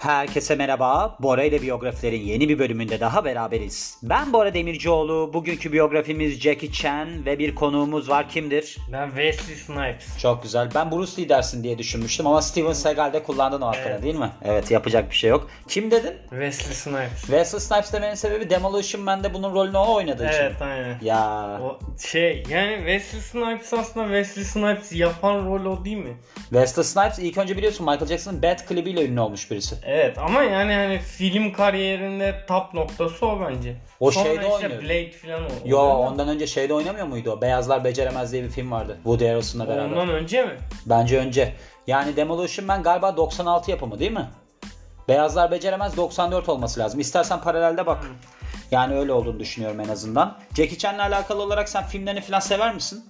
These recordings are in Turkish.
Herkese merhaba. Bora ile biyografilerin yeni bir bölümünde daha beraberiz. Ben Bora Demircioğlu. Bugünkü biyografimiz Jackie Chan ve bir konuğumuz var. Kimdir? Ben Wesley Snipes. Çok güzel. Ben Bruce Lee dersin diye düşünmüştüm ama Steven Seagal'de kullandın o hakkını Evet. değil mi? Evet yapacak bir şey yok. Kim dedin? Wesley Snipes. Wesley Snipes demenin sebebi Demolition Man'de bunun rolünü o oynadığı için. Evet aynen. Ya O şey yani Wesley Snipes aslında Wesley Snipes yapan rol o değil mi? Wesley Snipes ilk önce biliyorsun Michael Jackson'ın Bad klibiyle ünlü olmuş birisi. Evet ama yani hani film kariyerinde top noktası o bence. O Sonra şeyde işte oynuyor. Blade falan o. Yo ondan önce şeyde oynamıyor muydu o? Beyazlar Beceremez diye bir film vardı. Woody Harrelson'la beraber. Ondan önce mi? Bence önce. Yani Demolition Man galiba 96 yapımı değil mi? Beyazlar Beceremez 94 olması lazım. İstersen paralelde bak. Yani öyle olduğunu düşünüyorum en azından. Jackie Chan'le alakalı olarak sen filmlerini falan sever misin?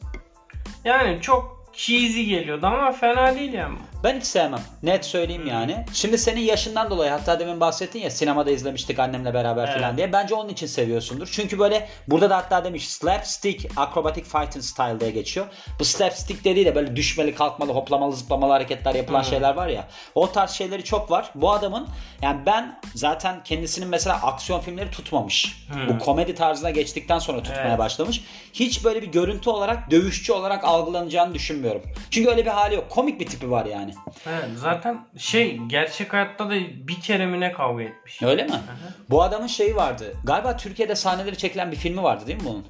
Yani çok cheesy geliyordu ama fena değil yani. Ben hiç sevmem. Net söyleyeyim yani. Şimdi senin yaşından dolayı hatta demin bahsettin ya sinemada izlemiştik annemle beraber Evet. falan diye. Bence onun için seviyorsundur. Çünkü böyle burada da hatta demiş slapstick acrobatic fighting style diye geçiyor. Bu slapstick dediği de böyle düşmeli, kalkmalı, hoplamalı, zıplamalı hareketler yapılan şeyler var ya. O tarz şeyleri çok var. Bu adamın yani ben zaten kendisinin mesela aksiyon filmleri tutmamış. Bu komedi tarzına geçtikten sonra tutmaya Evet. başlamış. Hiç böyle bir görüntü olarak dövüşçü olarak algılanacağını düşünmüyorum. Çünkü öyle bir hali yok. Komik bir tipi var yani. Evet zaten şey gerçek hayatta da bir kere mi ne kavga etmiş. Öyle mi? Bu adamın şeyi vardı. Galiba Türkiye'de sahneleri çekilen bir filmi vardı değil mi bunun?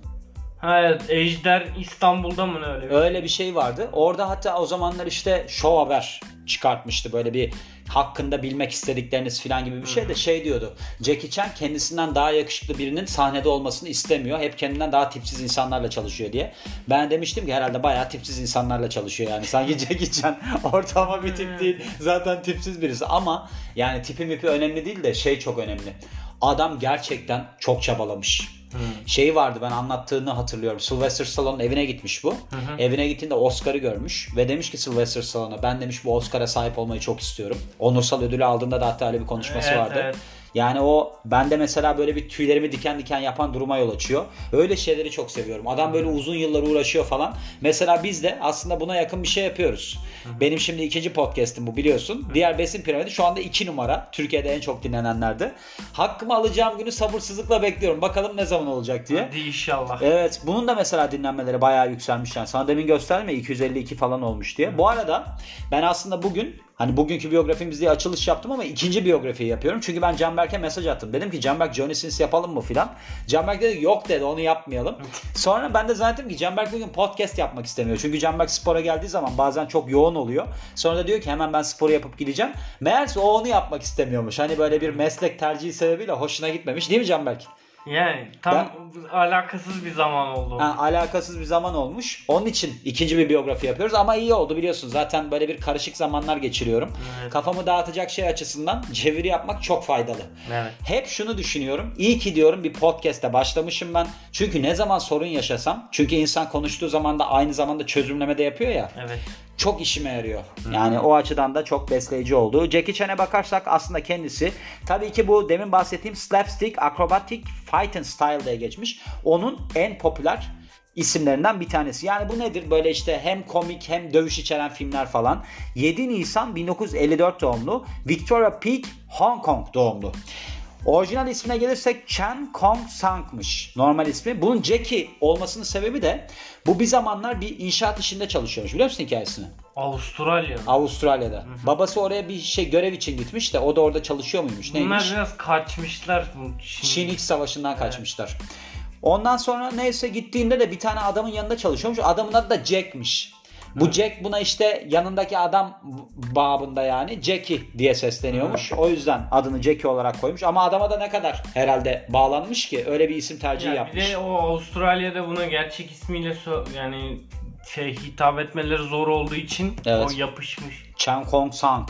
Ha evet Ejder İstanbul'da mı ne öyle bir Öyle bir şey vardı. Orada hatta o zamanlar işte Show Haber çıkartmıştı. Böyle bir hakkında bilmek istedikleriniz falan gibi bir şey de şey diyordu. Jackie Chan kendisinden daha yakışıklı birinin sahnede olmasını istemiyor. Hep kendinden daha tipsiz insanlarla çalışıyor diye. Ben demiştim ki herhalde bayağı tipsiz insanlarla çalışıyor yani. Sanki Jackie Chan ortama bir tip değil. Zaten tipsiz birisi ama yani tipi mipi önemli değil de şey çok önemli. Adam gerçekten çok çabalamış. Şey vardı ben anlattığını hatırlıyorum. Sylvester Stallone'un evine gitmiş bu. Evine gittiğinde Oscar'ı görmüş ve demiş ki Sylvester Stallone'a ben demiş bu Oscar'a sahip olmayı çok istiyorum. Onursal ödülü aldığında da hatta öyle bir konuşması Evet, vardı. evet. Yani o bende mesela böyle bir tüylerimi diken diken yapan duruma yol açıyor. Öyle şeyleri çok seviyorum. Adam böyle uzun yıllar uğraşıyor falan. Mesela biz de aslında buna yakın bir şey yapıyoruz. Benim şimdi ikinci podcast'im bu biliyorsun. Diğer Besin Piramidi şu anda iki numara. Türkiye'de en çok dinlenenlerde. Hakkımı alacağım günü sabırsızlıkla bekliyorum. Bakalım ne zaman olacak diye. Hadi inşallah. Evet bunun da mesela dinlenmeleri bayağı yükselmiş yani. Sana demin gösterdim ya 252 falan olmuş diye. Bu arada ben aslında bugün hani bugünkü biyografimiz diye açılış yaptım ama ikinci biyografiyi yapıyorum. Çünkü ben Canberk'e mesaj attım. Dedim ki Canberk Johnny Sins yapalım mı filan. Canberk dedi yok dedi onu yapmayalım. Sonra ben de zannettim ki Canberk bugün podcast yapmak istemiyor. Çünkü Canberk spora geldiği zaman bazen çok yoğun oluyor. Sonra da diyor ki hemen ben sporu yapıp gideceğim. Meğerse o onu yapmak istemiyormuş. Hani böyle bir meslek tercihi sebebiyle hoşuna gitmemiş. Değil mi Canberk? Yani tam alakasız bir zaman oldu. Ha, alakasız bir zaman olmuş. Onun için ikinci bir biyografi yapıyoruz ama iyi oldu biliyorsun. Zaten böyle bir karışık zamanlar geçiriyorum. Evet. Kafamı dağıtacak şey açısından çeviri yapmak çok faydalı. Evet. Hep şunu düşünüyorum. İyi ki diyorum bir podcast'te başlamışım ben. Çünkü ne zaman sorun yaşasam, çünkü insan konuştuğu zaman da aynı zamanda çözümleme de yapıyor ya. Evet. Çok işime yarıyor. Yani o açıdan da çok besleyici oldu. Jackie Chan'e bakarsak aslında kendisi tabii ki bu demin bahsettiğim slapstick acrobatic fighting style diye geçmiş. Onun en popüler isimlerinden bir tanesi. Yani bu nedir? Böyle işte hem komik hem dövüş içeren filmler falan. 7 Nisan 1954 doğumlu. Victoria Peak, Hong Kong doğumlu. Orijinal ismine gelirsek Chen Kong Sang'mış normal ismi. Bunun Jackie olmasının sebebi de bu bir zamanlar bir inşaat işinde çalışıyormuş. Biliyor musun hikayesini? Avustralya. Avustralya'da. Babası oraya bir şey görev için gitmiş de o da orada çalışıyor muymuş? Bunlar Neymiş? biraz kaçmışlar. Çin İç Savaşı'ndan kaçmışlar. Ondan sonra neyse gittiğinde de bir tane adamın yanında çalışıyormuş. Adamın adı da Jack'miş. Bu Jack buna işte yanındaki adam babında yani Jackie diye sesleniyormuş. O yüzden adını Jackie olarak koymuş. Ama adama da ne kadar herhalde bağlanmış ki öyle bir isim tercihi Ya bir yapmış. de o Avustralya'da buna gerçek ismiyle so- yani şey hitap etmeleri zor olduğu için Evet. o yapışmış. Chen Kong Sang.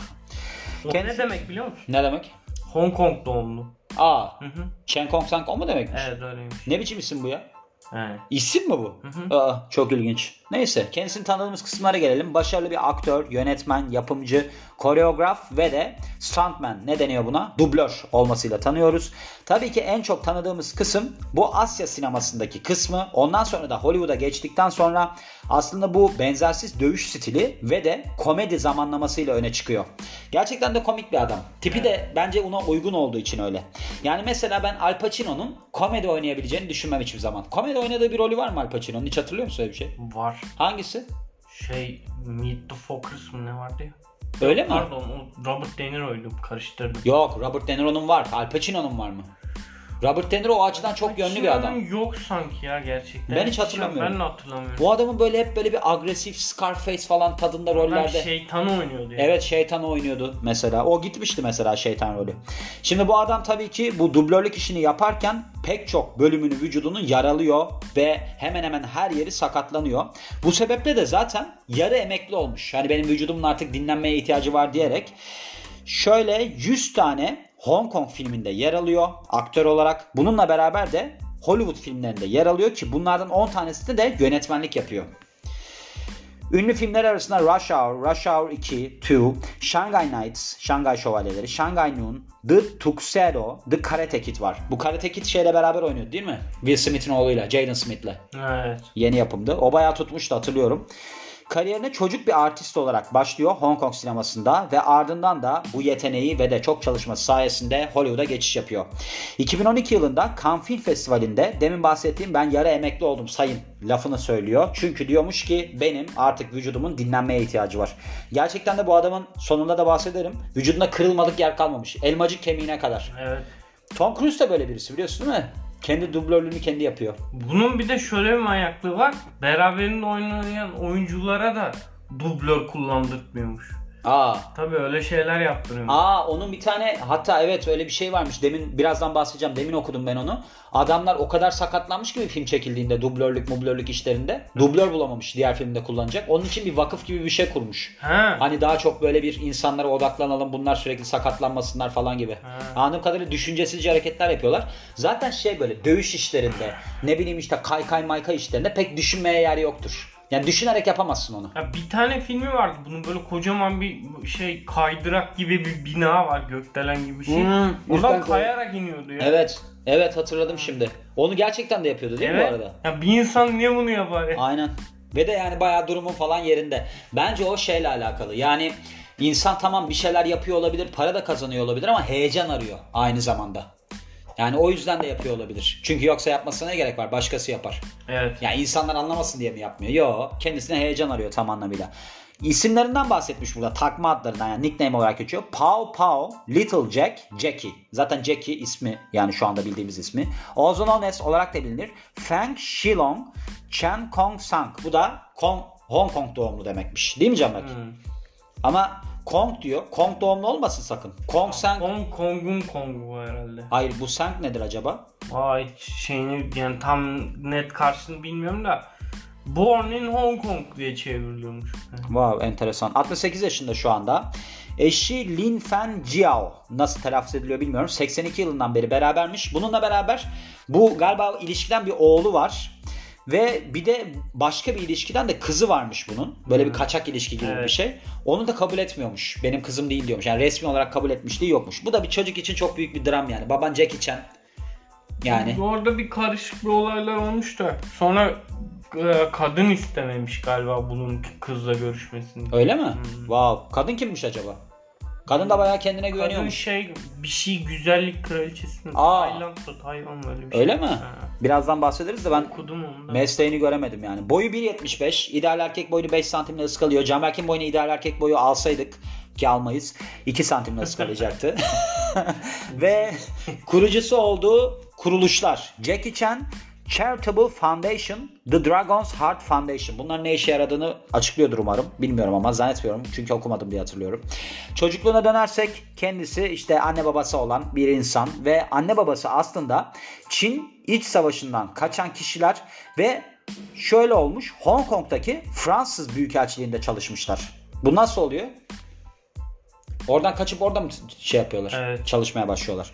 O ne demek biliyor musun? Ne demek? Hong Kong doğumlu. Aa, Hı hı. Chen Kong Sang o mu demekmiş? Evet öyleymiş. Ne biçim isim bu ya? He. İsim mi bu? hı. Aa, çok ilginç. Neyse kendisini tanıdığımız kısımlara gelelim. Başarılı bir aktör, yönetmen, yapımcı, koreograf ve de stuntman ne deniyor buna? Dublör olmasıyla tanıyoruz. Tabii ki en çok tanıdığımız kısım bu Asya sinemasındaki kısmı. Ondan sonra da Hollywood'a geçtikten sonra aslında bu benzersiz dövüş stili ve de komedi zamanlamasıyla öne çıkıyor. Gerçekten de komik bir adam. Tipi de bence ona uygun olduğu için öyle. Yani mesela ben Al Pacino'nun komedi oynayabileceğini düşünmem hiçbir zaman. Komedi oynadığı bir rolü var mı Al Pacino'nun? Hiç hatırlıyor musun öyle bir şey? Var. Hangisi? Şey Meet the Fockers mı ne vardı ya? Öyle mi? Pardon o Robert De Niro'ydu karıştırdım. Yok Robert De Niro'nun var. Al Pacino'nun var mı? Robert De Niro o açıdan çok yönlü bir adam. Yok sanki ya gerçekten. Ben hiç hatırlamıyorum. Ben de hatırlamıyorum. Bu adamın böyle hep böyle bir agresif Scarface falan tadında Adam rollerde. şeytan oynuyordu ya. Evet şeytan oynuyordu mesela. O gitmişti mesela şeytan rolü. Şimdi bu adam tabii ki bu dublörlük işini yaparken pek çok bölümünü vücudunun yaralıyor ve hemen hemen her yeri sakatlanıyor. Bu sebeple de zaten yarı emekli olmuş. Hani benim vücudumun artık dinlenmeye ihtiyacı var diyerek şöyle 100 tane Hong Kong filminde yer alıyor aktör olarak. Bununla beraber de Hollywood filmlerinde yer alıyor ki bunlardan 10 tanesinde de yönetmenlik yapıyor. Ünlü filmler arasında Rush Hour, Rush Hour 2, 2, Shanghai Nights, Şangay Şövalyeleri, Shanghai Noon, The Tuxedo, The Karate Kid var. Bu Karate Kid şeyle beraber oynuyordu değil mi? Will Smith'in oğluyla, Jaden Smith'le. Evet. Yeni yapımdı. O bayağı tutmuştu hatırlıyorum. Kariyerine çocuk bir artist olarak başlıyor Hong Kong sinemasında ve ardından da bu yeteneği ve de çok çalışması sayesinde Hollywood'a geçiş yapıyor. 2012 yılında Cannes Film Festivali'nde demin bahsettiğim ben yarı emekli oldum sayın lafını söylüyor. Çünkü diyormuş ki benim artık vücudumun dinlenmeye ihtiyacı var. Gerçekten de bu adamın sonunda da bahsederim. Vücudunda kırılmadık yer kalmamış. Elmacık kemiğine kadar. Evet. Tom Cruise de böyle birisi biliyorsun değil mi? Kendi dublörlüğünü kendi yapıyor. Bunun bir de şöyle bir manyaklığı var. Beraberinde oynayan oyunculara da dublör kullandırtmıyormuş. Aa Tabii öyle şeyler yaptırıyormuş. Aa onun bir tane hatta evet öyle bir şey varmış. Demin birazdan bahsedeceğim. Demin okudum ben onu. Adamlar o kadar sakatlanmış ki bir film çekildiğinde dublörlük mublörlük işlerinde. Dublör bulamamış diğer filmde kullanacak. Onun için bir vakıf gibi bir şey kurmuş. Ha. Hani daha çok böyle bir insanlara odaklanalım bunlar sürekli sakatlanmasınlar falan gibi. Ha. Anladığım kadarıyla düşüncesizce hareketler yapıyorlar. Zaten şey böyle dövüş işlerinde ne bileyim işte kaykay mayka işlerinde pek düşünmeye yer yoktur. Yani düşünerek yapamazsın onu. Ya bir tane filmi vardı. Bunun böyle kocaman bir şey kaydırak gibi bir bina var. Gökdelen gibi bir şey. Hmm, Oradan kayarak iniyordu ya. Evet. Evet hatırladım şimdi. Onu gerçekten de yapıyordu değil mi bu arada? Ya bir insan niye bunu yapar ya? Aynen. Ve de yani bayağı durumun falan yerinde. Bence o şeyle alakalı. Yani insan tamam bir şeyler yapıyor olabilir, para da kazanıyor olabilir ama heyecan arıyor aynı zamanda. Yani o yüzden de yapıyor olabilir. Çünkü yoksa yapmasına ne gerek var? Başkası yapar. Evet. Yani insanlar anlamasın diye mi yapmıyor? Yo, kendisine heyecan arıyor tam anlamıyla. İsimlerinden bahsetmiş burada. Takma adlarından yani nickname olarak geçiyor. Pau Pau, Little Jack, Jackie. Zaten Jackie ismi yani şu anda bildiğimiz ismi. As olarak da bilinir. Feng Shilong, Chen Kong Sang. Bu da Kong, Hong Kong doğumlu demekmiş. Değil mi Canberk? Hmm. Ama Kong diyor. Kong doğumlu olmasın sakın. Kong Sang. Hong Kong'un Kong'u bu herhalde. Hayır bu Sang nedir acaba? Vay şeyini yani tam net karşısını bilmiyorum da Born in Hong Kong diye çevriliyormuş. Wow enteresan. 68 yaşında şu anda. Eşi Lin Fen Jiao nasıl telaffuz ediliyor bilmiyorum. 82 yılından beri berabermiş. Bununla beraber bu galiba ilişkiden bir oğlu var. Ve bir de başka bir ilişkiden de kızı varmış bunun. Böyle bir kaçak ilişki gibi bir Evet. şey. Onu da kabul etmiyormuş. Benim kızım değil diyormuş. Yani resmi olarak kabul etmişliği yokmuş. Bu da bir çocuk için çok büyük bir dram yani. Baban Jackie Chan. Yani. Orada bir karışık bir olaylar olmuş da sonra e, kadın istememiş galiba bunun kızla görüşmesini. Öyle mi? Wow. Kadın kimmiş acaba? Kadın da bayağı kendine Kadın güveniyormuş. şey bir şey güzellik kraliçesi mi? Aa. Tayland'da Tayvan öyle bir şey. Öyle mi? Ha. Birazdan bahsederiz de ben Okudum onu da. Mesleğini göremedim yani. Boyu 1.75. ideal erkek boyunu 5 santimle ıskalıyor. Canberk'in boyunu ideal erkek boyu alsaydık ki almayız. 2 santimle ıskalayacaktı. Ve kurucusu olduğu kuruluşlar. Jackie Chan Charitable Foundation, The Dragon's Heart Foundation. Bunların ne işe yaradığını açıklıyordur umarım. Bilmiyorum ama zannetmiyorum. Çünkü okumadım diye hatırlıyorum. Çocukluğuna dönersek kendisi işte anne babası olan bir insan ve anne babası aslında Çin iç savaşından kaçan kişiler ve şöyle olmuş Hong Kong'daki Fransız Büyükelçiliğinde çalışmışlar. Bu nasıl oluyor? Oradan kaçıp orada mı şey yapıyorlar? Evet. Çalışmaya başlıyorlar.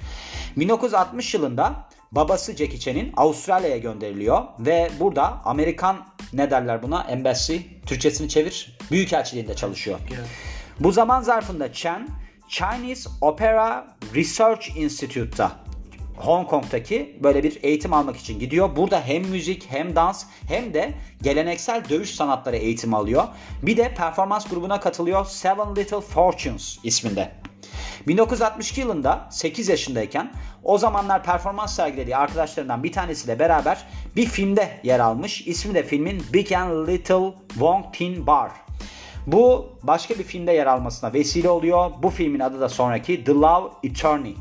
1960 yılında babası Jackie Chan'in Avustralya'ya gönderiliyor ve burada Amerikan ne derler buna? Embassy. Türkçesini çevir. Büyükelçiliğinde çalışıyor. Bu zaman zarfında Chan Chinese Opera Research Institute'ta Hong Kong'taki böyle bir eğitim almak için gidiyor. Burada hem müzik hem dans hem de geleneksel dövüş sanatları eğitimi alıyor. Bir de performans grubuna katılıyor Seven Little Fortunes isminde. 1962 yılında 8 yaşındayken o zamanlar performans sergilediği arkadaşlarından bir tanesiyle beraber bir filmde yer almış. İsmi de filmin Big and Little Wong Tin Bar. Bu başka bir filmde yer almasına vesile oluyor. Bu filmin adı da sonraki The Love Eternity.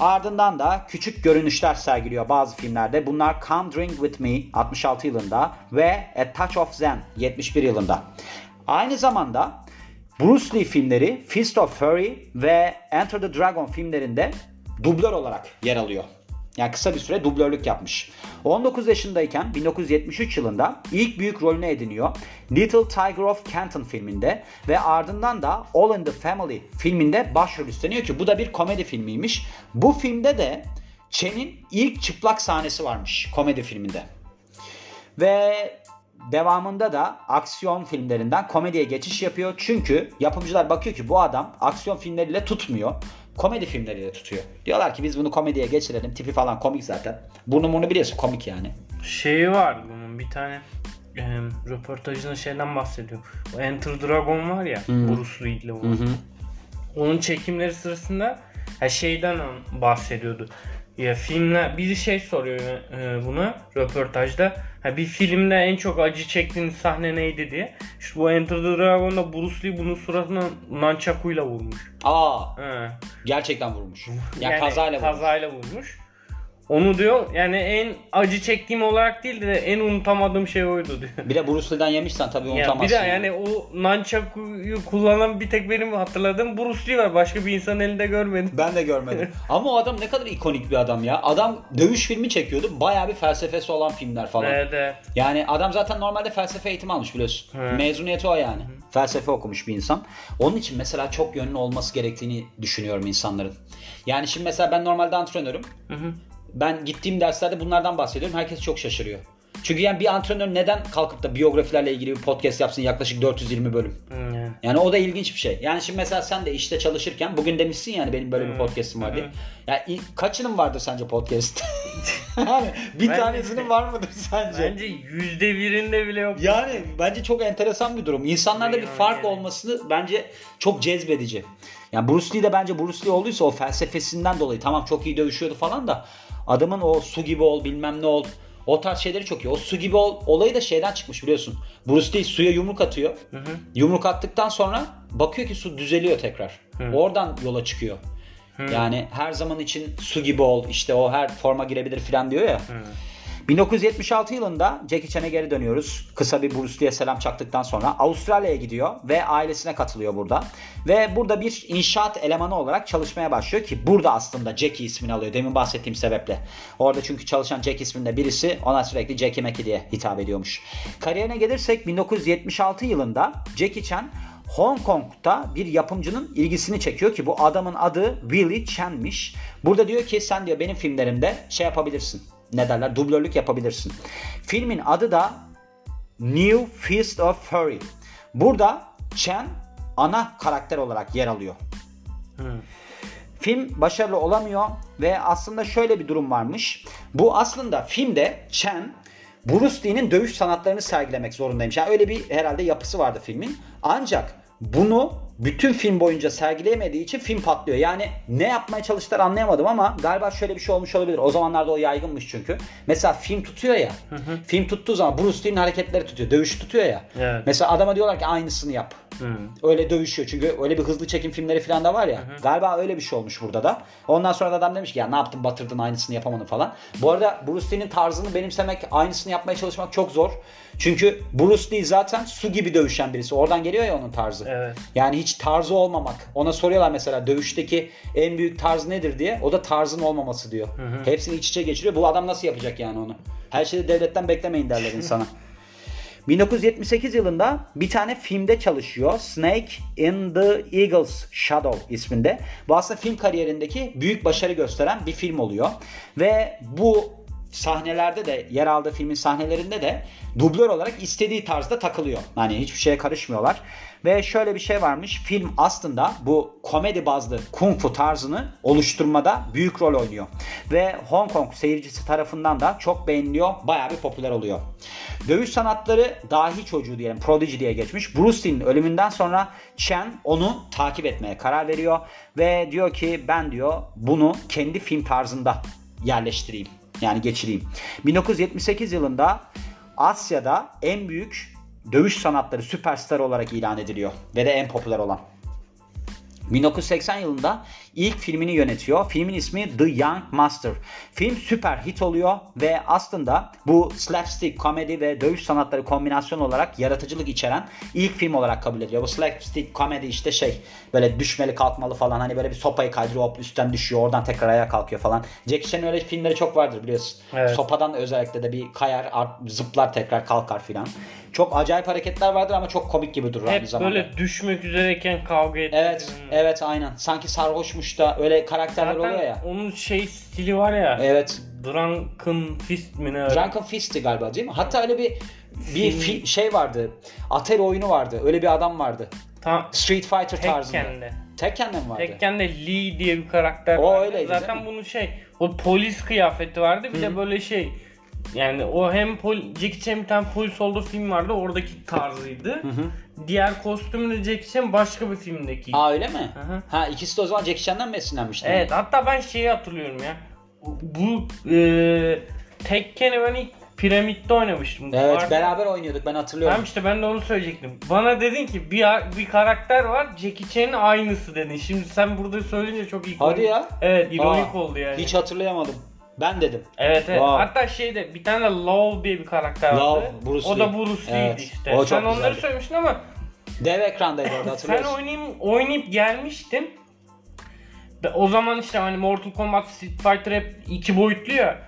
Ardından da küçük görünüşler sergiliyor bazı filmlerde. Bunlar Come Drink With Me 66 yılında ve A Touch of Zen 71 yılında. Aynı zamanda Bruce Lee filmleri Fist of Fury ve Enter the Dragon filmlerinde dublör olarak yer alıyor. Yani kısa bir süre dublörlük yapmış. 19 yaşındayken 1973 yılında ilk büyük rolünü ediniyor. Little Tiger of Canton filminde ve ardından da All in the Family filminde başrol üstleniyor ki bu da bir komedi filmiymiş. Bu filmde de Chen'in ilk çıplak sahnesi varmış komedi filminde. Ve devamında da aksiyon filmlerinden komediye geçiş yapıyor. Çünkü yapımcılar bakıyor ki bu adam aksiyon filmleriyle tutmuyor komedi filmleriyle tutuyor. Diyorlar ki biz bunu komediye geçirelim. Tipi falan komik zaten. Burnu burnu biliyorsun komik yani. Şeyi var bunun bir tane e, röportajında şeyden bahsediyor. O Enter Dragon var ya Hı. Bruce Lee ile olan. Onun çekimleri sırasında ha şeyden bahsediyordu. Ya filmler biri şey soruyor e, buna röportajda. Ha bir filmde en çok acı çektiğiniz sahne neydi diye. İşte bu Enter the Dragon'da Bruce Lee bunun suratına nunchakuyla vurmuş. Aa He. gerçekten vurmuş. Yani, kazayla vurmuş. kazayla vurmuş. Onu diyor yani en acı çektiğim olarak değil de en unutamadığım şey oydu diyor. Bir de Bruce Lee'den yemişsen tabii Ya unutamazsın. bir de yani o nunchaku'yu kullanan bir tek benim hatırladığım Bruce Lee var. Başka bir insanın elinde görmedim. Ben de görmedim. Ama o adam ne kadar ikonik bir adam ya. Adam dövüş filmi çekiyordu. Bayağı bir felsefesi olan filmler falan. Evet evet. Yani adam zaten normalde felsefe eğitimi almış biliyorsun. Evet. Mezuniyeti o yani. Felsefe okumuş bir insan. Onun için mesela çok yönlü olması gerektiğini düşünüyorum insanların. Yani şimdi mesela ben normalde antrenörüm. Hı hı. Ben gittiğim derslerde bunlardan bahsediyorum. Herkes çok şaşırıyor. Çünkü yani bir antrenör neden kalkıp da biyografilerle ilgili bir podcast yapsın yaklaşık 420 bölüm? Hı, yani. Yani o da ilginç bir şey. Yani şimdi mesela sen de işte çalışırken bugün demişsin yani benim böyle bir Hı, podcast'im var diye. Ya i- kaçının vardır sence podcast? yani bir Bence- tanesinin var mıdır sence? Bence yüzde birinde bile yok. Yani bence çok enteresan bir durum. İnsanlarda bir Yani. fark olması bence çok cezbedici. Yani Bruce Lee de bence Bruce Lee olduysa o felsefesinden dolayı tamam çok iyi dövüşüyordu falan da adamın o su gibi ol bilmem ne ol o tarz şeyleri çok iyi. O su gibi ol olayı da şeyden çıkmış biliyorsun. Bruce Lee suya yumruk atıyor. Hı hı. Yumruk attıktan sonra bakıyor ki su düzeliyor tekrar. Hı. Oradan yola çıkıyor. Hı. Yani her zaman için su gibi ol işte o her forma girebilir falan diyor ya. Hı. 1976 yılında Jackie Chan'e geri dönüyoruz. Kısa bir Bruce Lee'ye selam çaktıktan sonra Avustralya'ya gidiyor ve ailesine katılıyor burada. Ve burada bir inşaat elemanı olarak çalışmaya başlıyor ki burada aslında Jackie ismini alıyor demin bahsettiğim sebeple. Orada çünkü çalışan Jack isminde birisi ona sürekli Jackie Mackie diye hitap ediyormuş. Kariyerine gelirsek 1976 yılında Jackie Chan Hong Kong'da bir yapımcının ilgisini çekiyor ki bu adamın adı Willie Chan'miş. Burada diyor ki sen diyor benim filmlerimde şey yapabilirsin. Ne derler? Dublörlük yapabilirsin. Filmin adı da New Fist of Fury. Burada Chan ana karakter olarak yer alıyor. Hı. Film başarılı olamıyor ve aslında şöyle bir durum varmış. Bu aslında filmde Chen Bruce Lee'nin dövüş sanatlarını sergilemek zorundaymış. Yani öyle bir herhalde yapısı vardı filmin. Ancak bunu bütün film boyunca sergileyemediği için film patlıyor. Yani ne yapmaya çalıştılar anlayamadım ama galiba şöyle bir şey olmuş olabilir. O zamanlarda o yaygınmış çünkü. Mesela film tutuyor ya. Film tuttuğu zaman Bruce Lee'nin hareketleri tutuyor. Dövüş tutuyor ya. Evet. Mesela adama diyorlar ki aynısını yap. Hı. Öyle dövüşüyor çünkü öyle bir hızlı çekim filmleri falan da var ya. Galiba öyle bir şey olmuş burada da. Ondan sonra da adam demiş ki ya ne yaptın batırdın aynısını yapamadın falan. Bu arada Bruce Lee'nin tarzını benimsemek aynısını yapmaya çalışmak çok zor. Çünkü Bruce Lee zaten su gibi dövüşen birisi. Oradan geliyor ya onun tarzı. Evet. Yani hiç tarzı olmamak. Ona soruyorlar mesela dövüşteki en büyük tarz nedir diye. O da tarzın olmaması diyor. Hepsini iç içe geçiriyor. Bu adam nasıl yapacak yani onu? Her şeyi devletten beklemeyin derler insana. 1978 yılında bir tane filmde çalışıyor. Snake in the Eagle's Shadow isminde. Bu aslında film kariyerindeki büyük başarı gösteren bir film oluyor. Ve bu sahnelerde de yer aldığı filmin sahnelerinde de dublör olarak istediği tarzda takılıyor. Yani hiçbir şeye karışmıyorlar. Ve şöyle bir şey varmış. Film aslında bu komedi bazlı kung fu tarzını oluşturmada büyük rol oynuyor. Ve Hong Kong seyircisi tarafından da çok beğeniliyor. Bayağı bir popüler oluyor. Dövüş sanatları dahi çocuğu diyelim. Prodigy diye geçmiş. Bruce Lee'nin ölümünden sonra Chen onu takip etmeye karar veriyor. Ve diyor ki ben diyor bunu kendi film tarzında yerleştireyim. Yani geçireyim. 1978 yılında Asya'da en büyük dövüş sanatları süperstar olarak ilan ediliyor. Ve de en popüler olan. 1980 yılında ilk filmini yönetiyor. Filmin ismi The Young Master. Film süper hit oluyor ve aslında bu slapstick, komedi ve dövüş sanatları kombinasyon olarak yaratıcılık içeren ilk film olarak kabul ediliyor. Bu slapstick komedi işte şey böyle düşmeli kalkmalı falan hani böyle bir sopayı kaydırıyor hop üstten düşüyor oradan tekrar ayağa kalkıyor falan. Jackie Chan'ın öyle filmleri çok vardır biliyorsun. Evet. Sopadan özellikle de bir kayar art- zıplar tekrar kalkar filan. Çok acayip hareketler vardır ama çok komik gibi durur aynı Hep zamanda. böyle düşmek üzereyken kavga ediyor. Evet, evet aynen. Sanki sarhoşmuş da öyle karakterler Zaten oluyor ya. onun şey stili var ya. Evet. Drunken Fist mi ne? Drunken Fist'ti galiba değil mi? Hatta öyle bir bir fi- şey vardı. Atari oyunu vardı. Öyle bir adam vardı. Tam Street Fighter tarzında. Tekken'de. Tekken'de mi vardı? Tekken'de Lee diye bir karakter O vardı. öyleydi, Zaten bunun şey o polis kıyafeti vardı bir de böyle şey yani o hem pol Jackie Chan bir tane polis olduğu film vardı oradaki tarzıydı. Diğer kostümü de Jackie Chan başka bir filmdeki. Aa öyle mi? Hı hı. Ha ikisi de o zaman Jackie Chan'dan mı esinlenmişti? Evet hatta ben şeyi hatırlıyorum ya. Bu e, Tekken'i ben ilk Piramit'te oynamıştım. Evet Vardı. beraber oynuyorduk ben hatırlıyorum. Tamam işte ben de onu söyleyecektim. Bana dedin ki bir bir karakter var Jackie Chan'in aynısı dedin. Şimdi sen burada söyleyince çok iyi. Hadi ya. Evet ironik Aa, oldu yani. Hiç hatırlayamadım. Ben dedim. Evet evet. Wow. Hatta şeyde bir tane Love diye bir karakter Love, vardı. Bruce o da Lee. Bruce Lee'ydi Evet, işte. o Sen onları güzeldi. söylemiştin ama Dev ekrandaydı orada sen hatırlıyorsun. oynayayım, oynayıp gelmiştin. Ve o zaman işte hani Mortal Kombat Street Fighter hep iki boyutlu ya.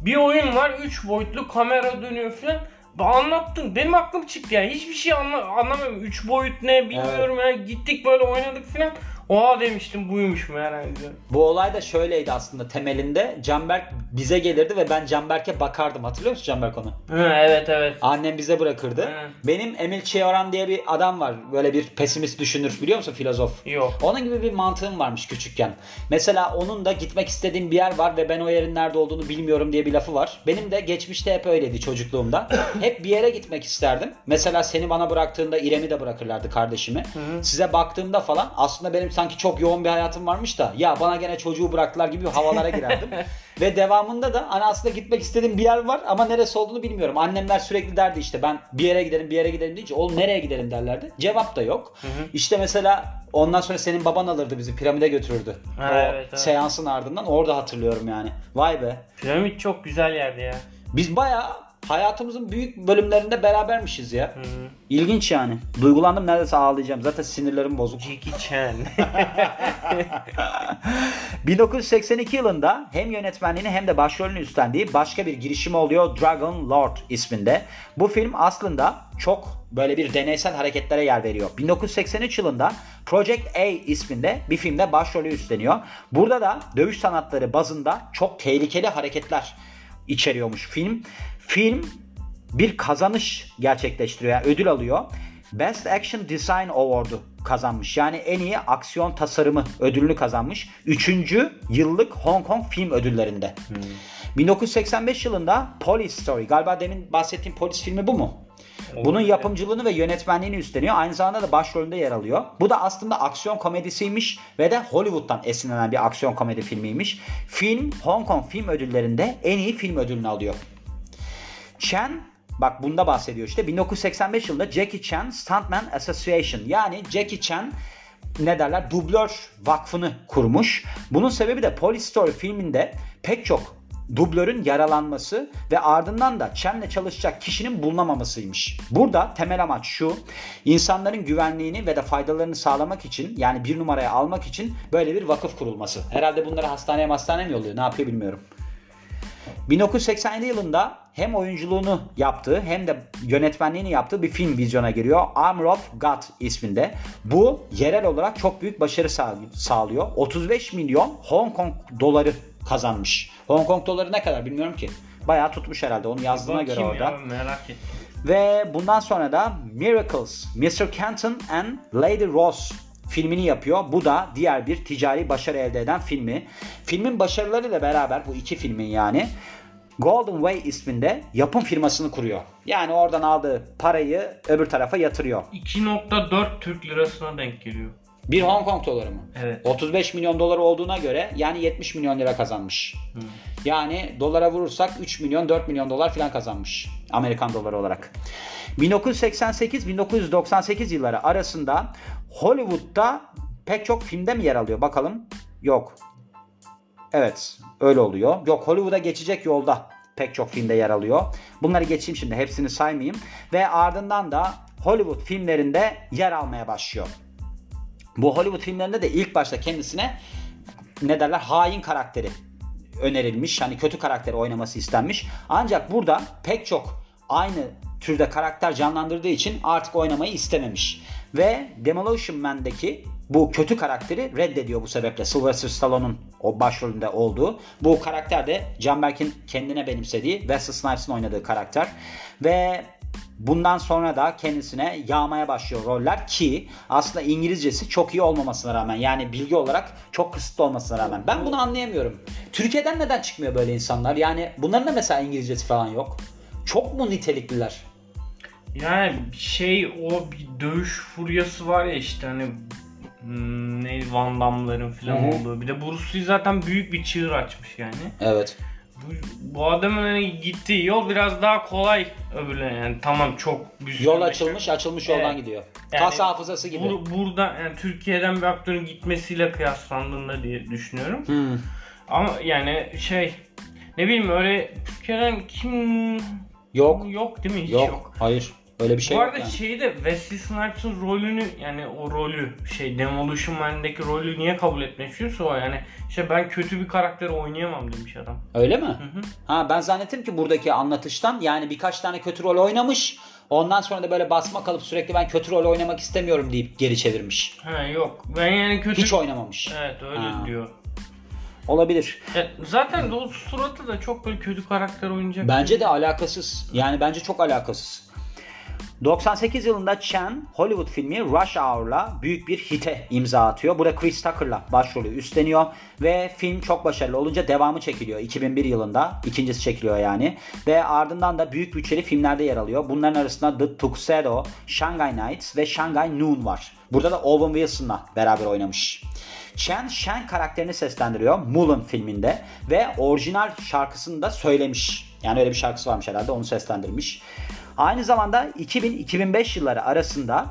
Bir oyun var üç boyutlu kamera dönüyor falan. Ben Anlattın. Benim aklım çıktı ya. Hiçbir şey anla anlamıyorum. Üç boyut ne bilmiyorum ya. Gittik böyle oynadık falan. Oha demiştim buymuş mu herhalde. Bu olay da şöyleydi aslında temelinde. Canberk bize gelirdi ve ben Canberk'e bakardım. Hatırlıyor musun Canberk onu? Hı, evet evet. Annem bize bırakırdı. Hı. Benim Emil Cioran diye bir adam var. Böyle bir pesimist düşünür. Biliyor musun filozof? Yok. Onun gibi bir mantığım varmış küçükken. Mesela onun da gitmek istediğim bir yer var ve ben o yerin nerede olduğunu bilmiyorum diye bir lafı var. Benim de geçmişte hep öyleydi çocukluğumda. hep bir yere gitmek isterdim. Mesela seni bana bıraktığında İrem'i de bırakırlardı kardeşimi. Size baktığımda falan aslında benim sanki çok yoğun bir hayatım varmış da ya bana gene çocuğu bıraktılar gibi havalara girerdim. ve devamında da hani aslında gitmek istediğim bir yer var ama neresi olduğunu bilmiyorum. Annemler sürekli derdi işte ben bir yere gidelim bir yere gidelim deyince oğlum nereye gidelim derlerdi. Cevap da yok. İşte mesela ondan sonra senin baban alırdı bizi piramide götürürdü. Ha, o evet, evet. seansın ardından orada hatırlıyorum yani. Vay be. Piramit çok güzel yerdi ya. Biz bayağı hayatımızın büyük bölümlerinde berabermişiz ya. Hı. İlginç yani. Duygulandım neredeyse ağlayacağım. Zaten sinirlerim bozuk. Jackie Chan. 1982 yılında hem yönetmenliğini hem de başrolünü üstlendiği başka bir girişim oluyor Dragon Lord isminde. Bu film aslında çok böyle bir deneysel hareketlere yer veriyor. 1983 yılında Project A isminde bir filmde başrolü üstleniyor. Burada da dövüş sanatları bazında çok tehlikeli hareketler içeriyormuş film. Film bir kazanış gerçekleştiriyor. Yani ödül alıyor. Best Action Design Award'u kazanmış. Yani en iyi aksiyon tasarımı ödülünü kazanmış. Üçüncü yıllık Hong Kong film ödüllerinde. 1985 yılında Police Story. Galiba demin bahsettiğim polis filmi bu mu? Bunun yapımcılığını ve yönetmenliğini üstleniyor. Aynı zamanda da başrolünde yer alıyor. Bu da aslında aksiyon komedisiymiş ve de Hollywood'dan esinlenen bir aksiyon komedi filmiymiş. Film Hong Kong film ödüllerinde en iyi film ödülünü alıyor. Chan bak bunda bahsediyor işte 1985 yılında Jackie Chan Stuntman Association yani Jackie Chan ne derler dublör vakfını kurmuş. Bunun sebebi de Police Story filminde pek çok dublörün yaralanması ve ardından da Chen'le çalışacak kişinin bulunamamasıymış. Burada temel amaç şu. insanların güvenliğini ve de faydalarını sağlamak için yani bir numaraya almak için böyle bir vakıf kurulması. Herhalde bunları hastaneye hastaneye mi yolluyor? Ne yapıyor bilmiyorum. 1987 yılında hem oyunculuğunu yaptığı hem de yönetmenliğini yaptığı bir film vizyona giriyor. Armor of God isminde. Bu yerel olarak çok büyük başarı sağ- sağlıyor. 35 milyon Hong Kong doları kazanmış. Hong Kong doları ne kadar bilmiyorum ki. Bayağı tutmuş herhalde onu yazdığına göre Bakayım orada. ya, merak ettim. Ve bundan sonra da Miracles, Mr. Kenton and Lady Rose filmini yapıyor. Bu da diğer bir ticari başarı elde eden filmi. Filmin başarılarıyla beraber bu iki filmin yani Golden Way isminde yapım firmasını kuruyor. Yani oradan aldığı parayı öbür tarafa yatırıyor. 2.4 Türk lirasına denk geliyor. Bir Hong Kong doları mı? Evet. 35 milyon dolar olduğuna göre yani 70 milyon lira kazanmış. Yani dolara vurursak 3 milyon 4 milyon dolar falan kazanmış. Amerikan doları olarak. 1988-1998 yılları arasında Hollywood'da pek çok filmde mi yer alıyor? Bakalım. Yok. Evet öyle oluyor. Yok Hollywood'a geçecek yolda pek çok filmde yer alıyor. Bunları geçeyim şimdi hepsini saymayayım. Ve ardından da Hollywood filmlerinde yer almaya başlıyor. Bu Hollywood filmlerinde de ilk başta kendisine ne derler hain karakteri önerilmiş. Hani kötü karakteri oynaması istenmiş. Ancak burada pek çok aynı türde karakter canlandırdığı için artık oynamayı istememiş. Ve Demolition Man'deki bu kötü karakteri reddediyor bu sebeple. Sylvester Stallone'un o başrolünde olduğu. Bu karakter de Canberk'in kendine benimsediği Wesley Snipes'ın oynadığı karakter. Ve Bundan sonra da kendisine yağmaya başlıyor roller ki aslında İngilizcesi çok iyi olmamasına rağmen yani bilgi olarak çok kısıtlı olmasına rağmen. Ben bunu anlayamıyorum. Türkiye'den neden çıkmıyor böyle insanlar? Yani bunların da mesela İngilizcesi falan yok. Çok mu nitelikliler? Yani şey o bir dövüş furyası var ya işte hani hmm, ne Van Damme'ların falan Hı hı. olduğu. Bir de Bruce Lee zaten büyük bir çığır açmış yani. Evet. Bu, bu adamın hani gittiği yol biraz daha kolay öbürüne yani tamam çok bir sürü Yol meşak- açılmış, açılmış yoldan Evet. gidiyor. Yani Kas hafızası gibi. Bur- burada yani Türkiye'den bir aktörün gitmesiyle kıyaslandığında diye düşünüyorum. Hmm. Ama yani şey ne bileyim öyle Türkiye'den kim Yok. yok değil mi? Hiç Yok. yok. Hayır. Öyle bir şey Bu arada yani. şeyi de Wesley Snipes'ın rolünü yani o rolü şey Demolition Man'deki rolü niye kabul istiyorsa o yani işte ben kötü bir karakteri oynayamam demiş adam. Öyle mi? Hı hı. Ha ben zannettim ki buradaki anlatıştan yani birkaç tane kötü rol oynamış. Ondan sonra da böyle basma kalıp sürekli ben kötü rol oynamak istemiyorum deyip geri çevirmiş. Ha yok. Ben yani kötü Hiç oynamamış. Evet öyle Ha. diyor. Olabilir. Ya, zaten de o suratı da çok böyle kötü karakter oynayacak. Bence de alakasız. Yani bence çok alakasız. 98 yılında Chen Hollywood filmi Rush Hour'la büyük bir hite imza atıyor. Burada Chris Tucker'la başrolü üstleniyor ve film çok başarılı olunca devamı çekiliyor 2001 yılında. ikincisi çekiliyor yani. Ve ardından da büyük bütçeli filmlerde yer alıyor. Bunların arasında The Tuxedo, Shanghai Nights ve Shanghai Noon var. Burada da Owen Wilson'la beraber oynamış. Chen Shen karakterini seslendiriyor Mulan filminde ve orijinal şarkısını da söylemiş. Yani öyle bir şarkısı varmış herhalde onu seslendirmiş. Aynı zamanda 2000-2005 yılları arasında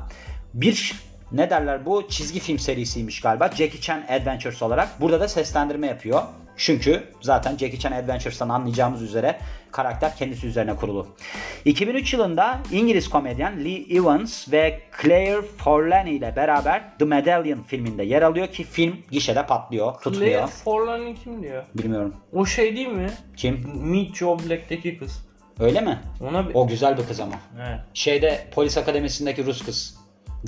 bir ne derler bu çizgi film serisiymiş galiba. Jackie Chan Adventures olarak burada da seslendirme yapıyor. Çünkü zaten Jackie Chan Adventures'tan anlayacağımız üzere karakter kendisi üzerine kurulu. 2003 yılında İngiliz komedyen Lee Evans ve Claire Forlani ile beraber The Medallion filminde yer alıyor ki film gişede patlıyor, Claire tutmuyor. Forlan'ın kim diyor? Bilmiyorum. O şey değil mi? Kim? Meet Joe Black'teki kız. Öyle mi? Ona bir... O güzel bir kız ama. Evet. Şeyde polis akademisindeki Rus kız.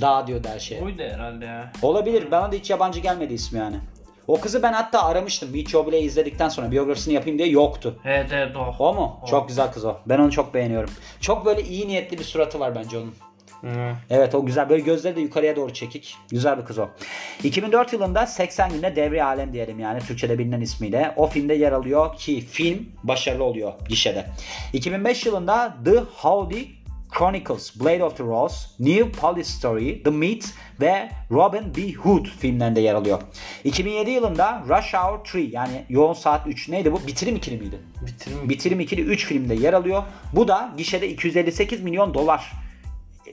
Dağ diyor her şeye. Oydu herhalde ya. Olabilir. Bana da hiç yabancı gelmedi ismi yani. O kızı ben hatta aramıştım. Joe Black'i izledikten sonra biyografisini yapayım diye yoktu. Evet evet o. O mu? O. Çok güzel kız o. Ben onu çok beğeniyorum. Çok böyle iyi niyetli bir suratı var bence onun. Evet o güzel. Böyle gözleri de yukarıya doğru çekik. Güzel bir kız o. 2004 yılında 80 günde devri alem diyelim yani Türkçe'de bilinen ismiyle. O filmde yer alıyor ki film başarılı oluyor gişede. 2005 yılında The Howdy Chronicles, Blade of the Rose, New Police Story, The Meet ve Robin B. Hood filmlerinde yer alıyor. 2007 yılında Rush Hour 3 yani Yoğun Saat 3 neydi bu? Bitirim ikili miydi? Bitirim. Bitirim ikili 3 filmde yer alıyor. Bu da gişede 258 milyon dolar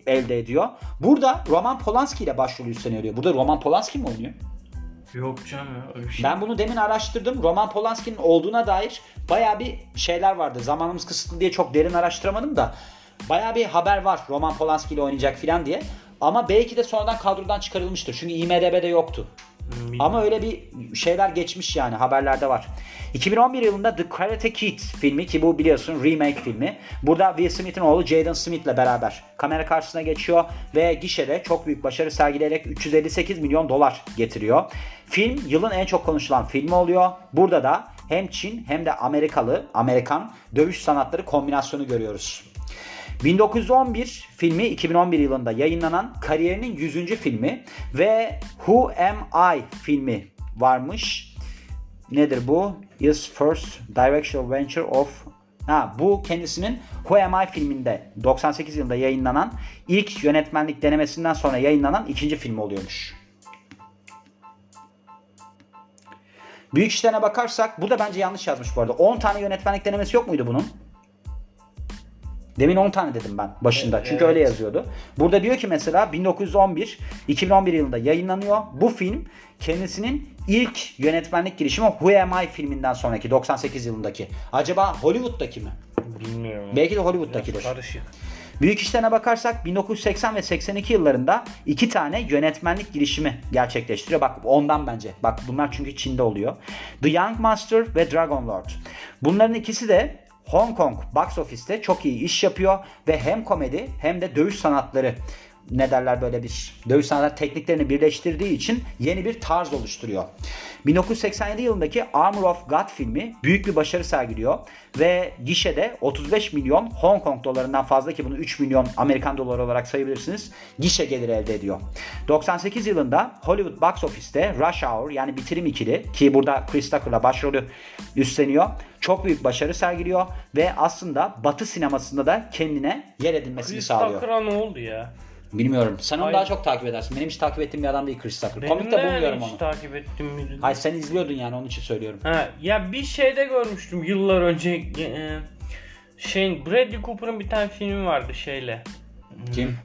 elde ediyor. Burada Roman Polanski ile başrolü üstleniyor. Burada Roman Polanski mi oynuyor? Yok canım ya öyle bir şey. Ben bunu demin araştırdım. Roman Polanski'nin olduğuna dair baya bir şeyler vardı. Zamanımız kısıtlı diye çok derin araştıramadım da baya bir haber var Roman Polanski ile oynayacak filan diye. Ama belki de sonradan kadrodan çıkarılmıştır. Çünkü IMDB'de yoktu. Ama öyle bir şeyler geçmiş yani haberlerde var. 2011 yılında The Karate Kid filmi ki bu biliyorsun remake filmi. Burada Will Smith'in oğlu Jaden Smith'le beraber kamera karşısına geçiyor ve gişede çok büyük başarı sergileyerek 358 milyon dolar getiriyor. Film yılın en çok konuşulan filmi oluyor. Burada da hem Çin hem de Amerikalı, Amerikan dövüş sanatları kombinasyonu görüyoruz. 1911 filmi 2011 yılında yayınlanan kariyerinin 100. filmi ve Who Am I filmi varmış. Nedir bu? His first directional venture of Ha, bu kendisinin Who Am I filminde 98 yılında yayınlanan ilk yönetmenlik denemesinden sonra yayınlanan ikinci film oluyormuş. Büyük işlerine bakarsak bu da bence yanlış yazmış bu arada. 10 tane yönetmenlik denemesi yok muydu bunun? Demin 10 tane dedim ben başında. Çünkü Evet. öyle yazıyordu. Burada diyor ki mesela 1911 2011 yılında yayınlanıyor. Bu film kendisinin ilk yönetmenlik girişimi Who Am I filminden sonraki 98 yılındaki. Acaba Hollywood'daki mi? Bilmiyorum. Belki de Hollywood'dakidir. Karışık. Büyük işlerine bakarsak 1980 ve 82 yıllarında iki tane yönetmenlik girişimi gerçekleştiriyor. Bak ondan bence. Bak bunlar çünkü Çin'de oluyor. The Young Master ve Dragon Lord. Bunların ikisi de Hong Kong box office'te çok iyi iş yapıyor ve hem komedi hem de dövüş sanatları ne derler böyle bir dövüş sanatları tekniklerini birleştirdiği için yeni bir tarz oluşturuyor. 1987 yılındaki Armor of God filmi büyük bir başarı sergiliyor ve gişede 35 milyon Hong Kong dolarından fazla ki bunu 3 milyon Amerikan doları olarak sayabilirsiniz. Gişe geliri elde ediyor. 98 yılında Hollywood box office'te Rush Hour yani bitirim ikili ki burada Chris Tucker'la başrolü üstleniyor. Çok büyük başarı sergiliyor ve aslında Batı sinemasında da kendine yer edinmesini Chris sağlıyor. Tucker'a ne oldu ya? Bilmiyorum. Sen onu Hayır. daha çok takip edersin. Benim hiç takip ettiğim bir adam değil Chris Tucker. Benim Komik de bulmuyorum hiç onu. takip ettim. biri. Hayır sen izliyordun yani onun için söylüyorum. Ha, ya bir şeyde görmüştüm yıllar önce. E, şey Bradley Cooper'ın bir tane filmi vardı şeyle. Kim?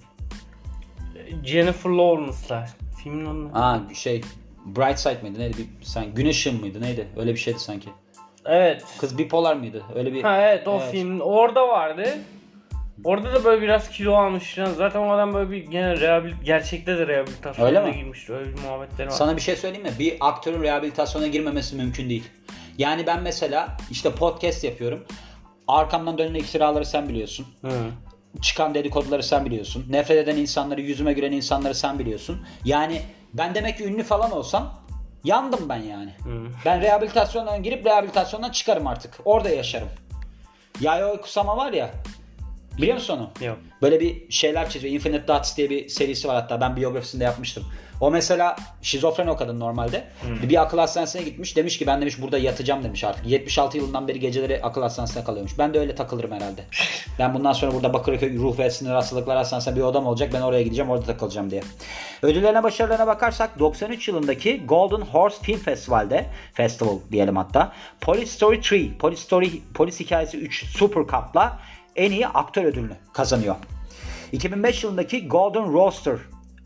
Jennifer Lawrence'la. Filmin adı. ne? Aa şey Bright Side mıydı neydi? Bir, sen Güneş Işın mıydı neydi? Öyle bir şeydi sanki. Evet. Kız bipolar mıydı? Öyle bir Ha evet o film orada vardı. Orada da böyle biraz kilo almış. falan. Zaten o adam böyle bir gene rehabil gerçekte de rehabilitasyona girmişti. Öyle bir muhabbetleri var. Sana bir şey söyleyeyim mi? Bir aktörün rehabilitasyona girmemesi mümkün değil. Yani ben mesela işte podcast yapıyorum. Arkamdan dönen iftiraları sen biliyorsun. Hı. Çıkan dedikoduları sen biliyorsun. Nefret eden insanları, yüzüme gülen insanları sen biliyorsun. Yani ben demek ki ünlü falan olsam yandım ben yani. Hı. Ben rehabilitasyondan girip rehabilitasyondan çıkarım artık. Orada yaşarım. Yayoi Kusama var ya. Biliyor musun onu? Yok. Böyle bir şeyler çiziyor. Infinite Dots diye bir serisi var hatta. Ben biyografisinde yapmıştım. O mesela şizofren o kadın normalde. Bir akıl hastanesine gitmiş. Demiş ki ben demiş burada yatacağım demiş artık. 76 yılından beri geceleri akıl hastanesinde kalıyormuş. Ben de öyle takılırım herhalde. Ben bundan sonra burada Bakırköy Ruh ve Sinir Hastalıklar Hastanesi'nde bir odam olacak. Ben oraya gideceğim orada takılacağım diye. Ödüllerine başarılarına bakarsak 93 yılındaki Golden Horse Film Festival'de Festival diyelim hatta Police Story 3 Police Story Polis Hikayesi 3 Super Cup'la en iyi aktör ödülünü kazanıyor. 2005 yılındaki Golden Rooster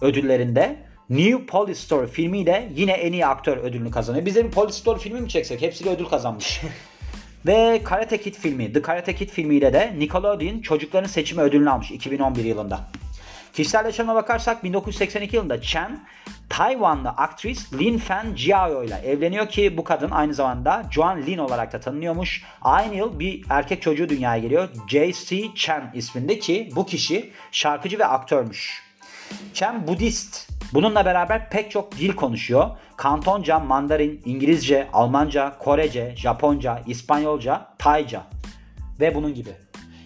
ödüllerinde New Police Story filmiyle yine en iyi aktör ödülünü kazanıyor. Biz de bir Police Story filmi mi çeksek? Hepsiyle ödül kazanmış. Ve Karate Kid filmi, The Karate Kid filmiyle de Nickelodeon çocukların seçimi ödülünü almış 2011 yılında. Kişisel yaşamına bakarsak 1982 yılında Chen, Tayvanlı aktris Lin Fan Jiao ile evleniyor ki bu kadın aynı zamanda Joan Lin olarak da tanınıyormuş. Aynı yıl bir erkek çocuğu dünyaya geliyor. J.C. Chen isminde ki bu kişi şarkıcı ve aktörmüş. Chen Budist. Bununla beraber pek çok dil konuşuyor. Kantonca, Mandarin, İngilizce, Almanca, Korece, Japonca, İspanyolca, Tayca ve bunun gibi.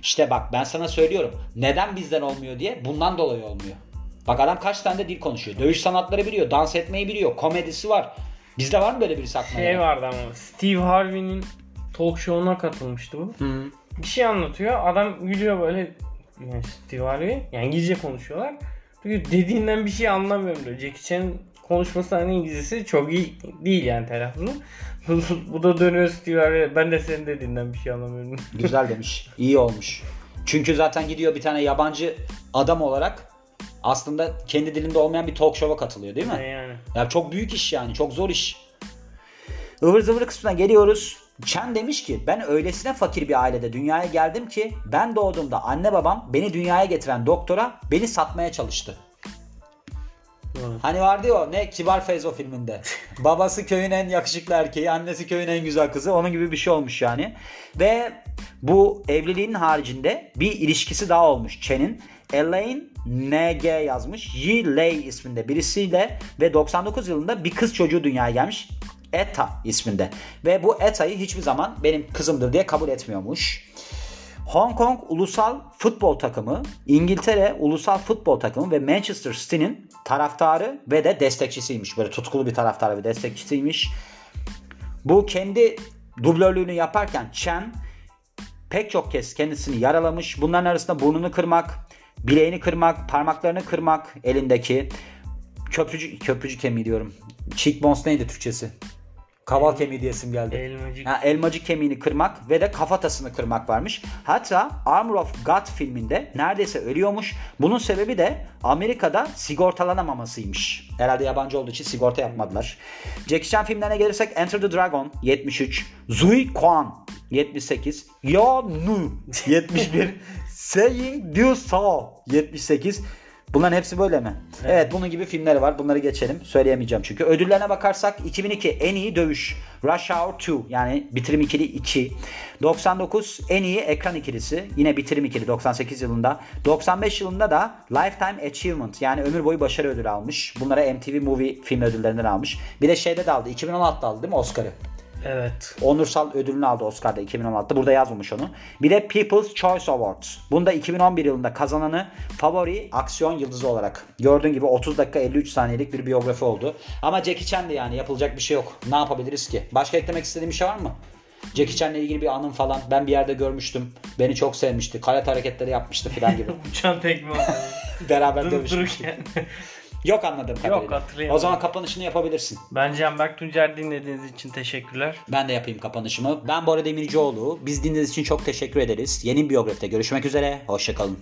İşte bak ben sana söylüyorum. Neden bizden olmuyor diye bundan dolayı olmuyor. Bak adam kaç tane de dil konuşuyor. Dövüş sanatları biliyor, dans etmeyi biliyor, komedisi var. Bizde var mı böyle birisi aklına? Şey vardı ama Steve Harvey'nin talk show'una katılmıştı bu. Hı. Bir şey anlatıyor. Adam gülüyor böyle yani Steve Harvey. Yani İngilizce konuşuyorlar. Diyor, dediğinden bir şey anlamıyorum diyor. Jackie Chan konuşması hani İngilizcesi çok iyi değil yani telaffuzu. bu da dönüyor Steve. Ben de senin dediğinden bir şey anlamıyorum. Güzel demiş. İyi olmuş. Çünkü zaten gidiyor bir tane yabancı adam olarak aslında kendi dilinde olmayan bir talk show'a katılıyor değil mi? yani. Ya çok büyük iş yani. Çok zor iş. Ivır zıvır kısmına geliyoruz. Chen demiş ki ben öylesine fakir bir ailede dünyaya geldim ki ben doğduğumda anne babam beni dünyaya getiren doktora beni satmaya çalıştı. Hani vardı ya ne Kibar Feyzo filminde. Babası köyün en yakışıklı erkeği, annesi köyün en güzel kızı. Onun gibi bir şey olmuş yani. Ve bu evliliğin haricinde bir ilişkisi daha olmuş Chen'in. Elaine NG yazmış. Yi Lei isminde birisiyle ve 99 yılında bir kız çocuğu dünyaya gelmiş. Eta isminde. Ve bu Eta'yı hiçbir zaman benim kızımdır diye kabul etmiyormuş. Hong Kong Ulusal Futbol Takımı, İngiltere Ulusal Futbol Takımı ve Manchester City'nin taraftarı ve de destekçisiymiş. Böyle tutkulu bir taraftarı ve destekçisiymiş. Bu kendi dublörlüğünü yaparken Chen pek çok kez kendisini yaralamış. Bunların arasında burnunu kırmak, bileğini kırmak, parmaklarını kırmak elindeki köprücük köprücük kemiği diyorum. Cheekbones neydi Türkçesi? Kaval kemiği diyesim geldi. Elmacık. Ha, elmacık kemiğini kırmak ve de kafatasını kırmak varmış. Hatta Armor of God filminde neredeyse ölüyormuş. Bunun sebebi de Amerika'da sigortalanamamasıymış. Herhalde yabancı olduğu için sigorta yapmadılar. Jackie Chan filmlerine gelirsek Enter the Dragon 73, Zui Quan 78, Ya Nu 71, Saying Du So 78. Bunların hepsi böyle mi? Evet. bunun gibi filmleri var. Bunları geçelim. Söyleyemeyeceğim çünkü. Ödüllerine bakarsak 2002 en iyi dövüş. Rush Hour 2 yani bitirim ikili 2. 99 en iyi ekran ikilisi. Yine bitirim ikili 98 yılında. 95 yılında da Lifetime Achievement yani ömür boyu başarı ödülü almış. Bunlara MTV Movie film ödüllerinden almış. Bir de şeyde de aldı. 2016'da aldı değil mi Oscar'ı? Evet. Onursal ödülünü aldı Oscar'da 2016'da. Burada yazmamış onu. Bir de People's Choice Awards. Bunda 2011 yılında kazananı favori aksiyon yıldızı olarak. Gördüğün gibi 30 dakika 53 saniyelik bir biyografi oldu. Ama Jackie Chan'di yani yapılacak bir şey yok. Ne yapabiliriz ki? Başka eklemek istediğim bir şey var mı? Jackie Chan'le ilgili bir anım falan. Ben bir yerde görmüştüm. Beni çok sevmişti. Kayat hareketleri yapmıştı falan gibi. Uçan tekme. Beraber dövüşmüştük. Yok anladığım kadarıyla. hatırlayamadım. O zaman kapanışını yapabilirsin. Ben Canberk Tuncer dinlediğiniz için teşekkürler. Ben de yapayım kapanışımı. Ben Bora Demircioğlu. Biz dinlediğiniz için çok teşekkür ederiz. Yeni biyografide görüşmek üzere. Hoşçakalın.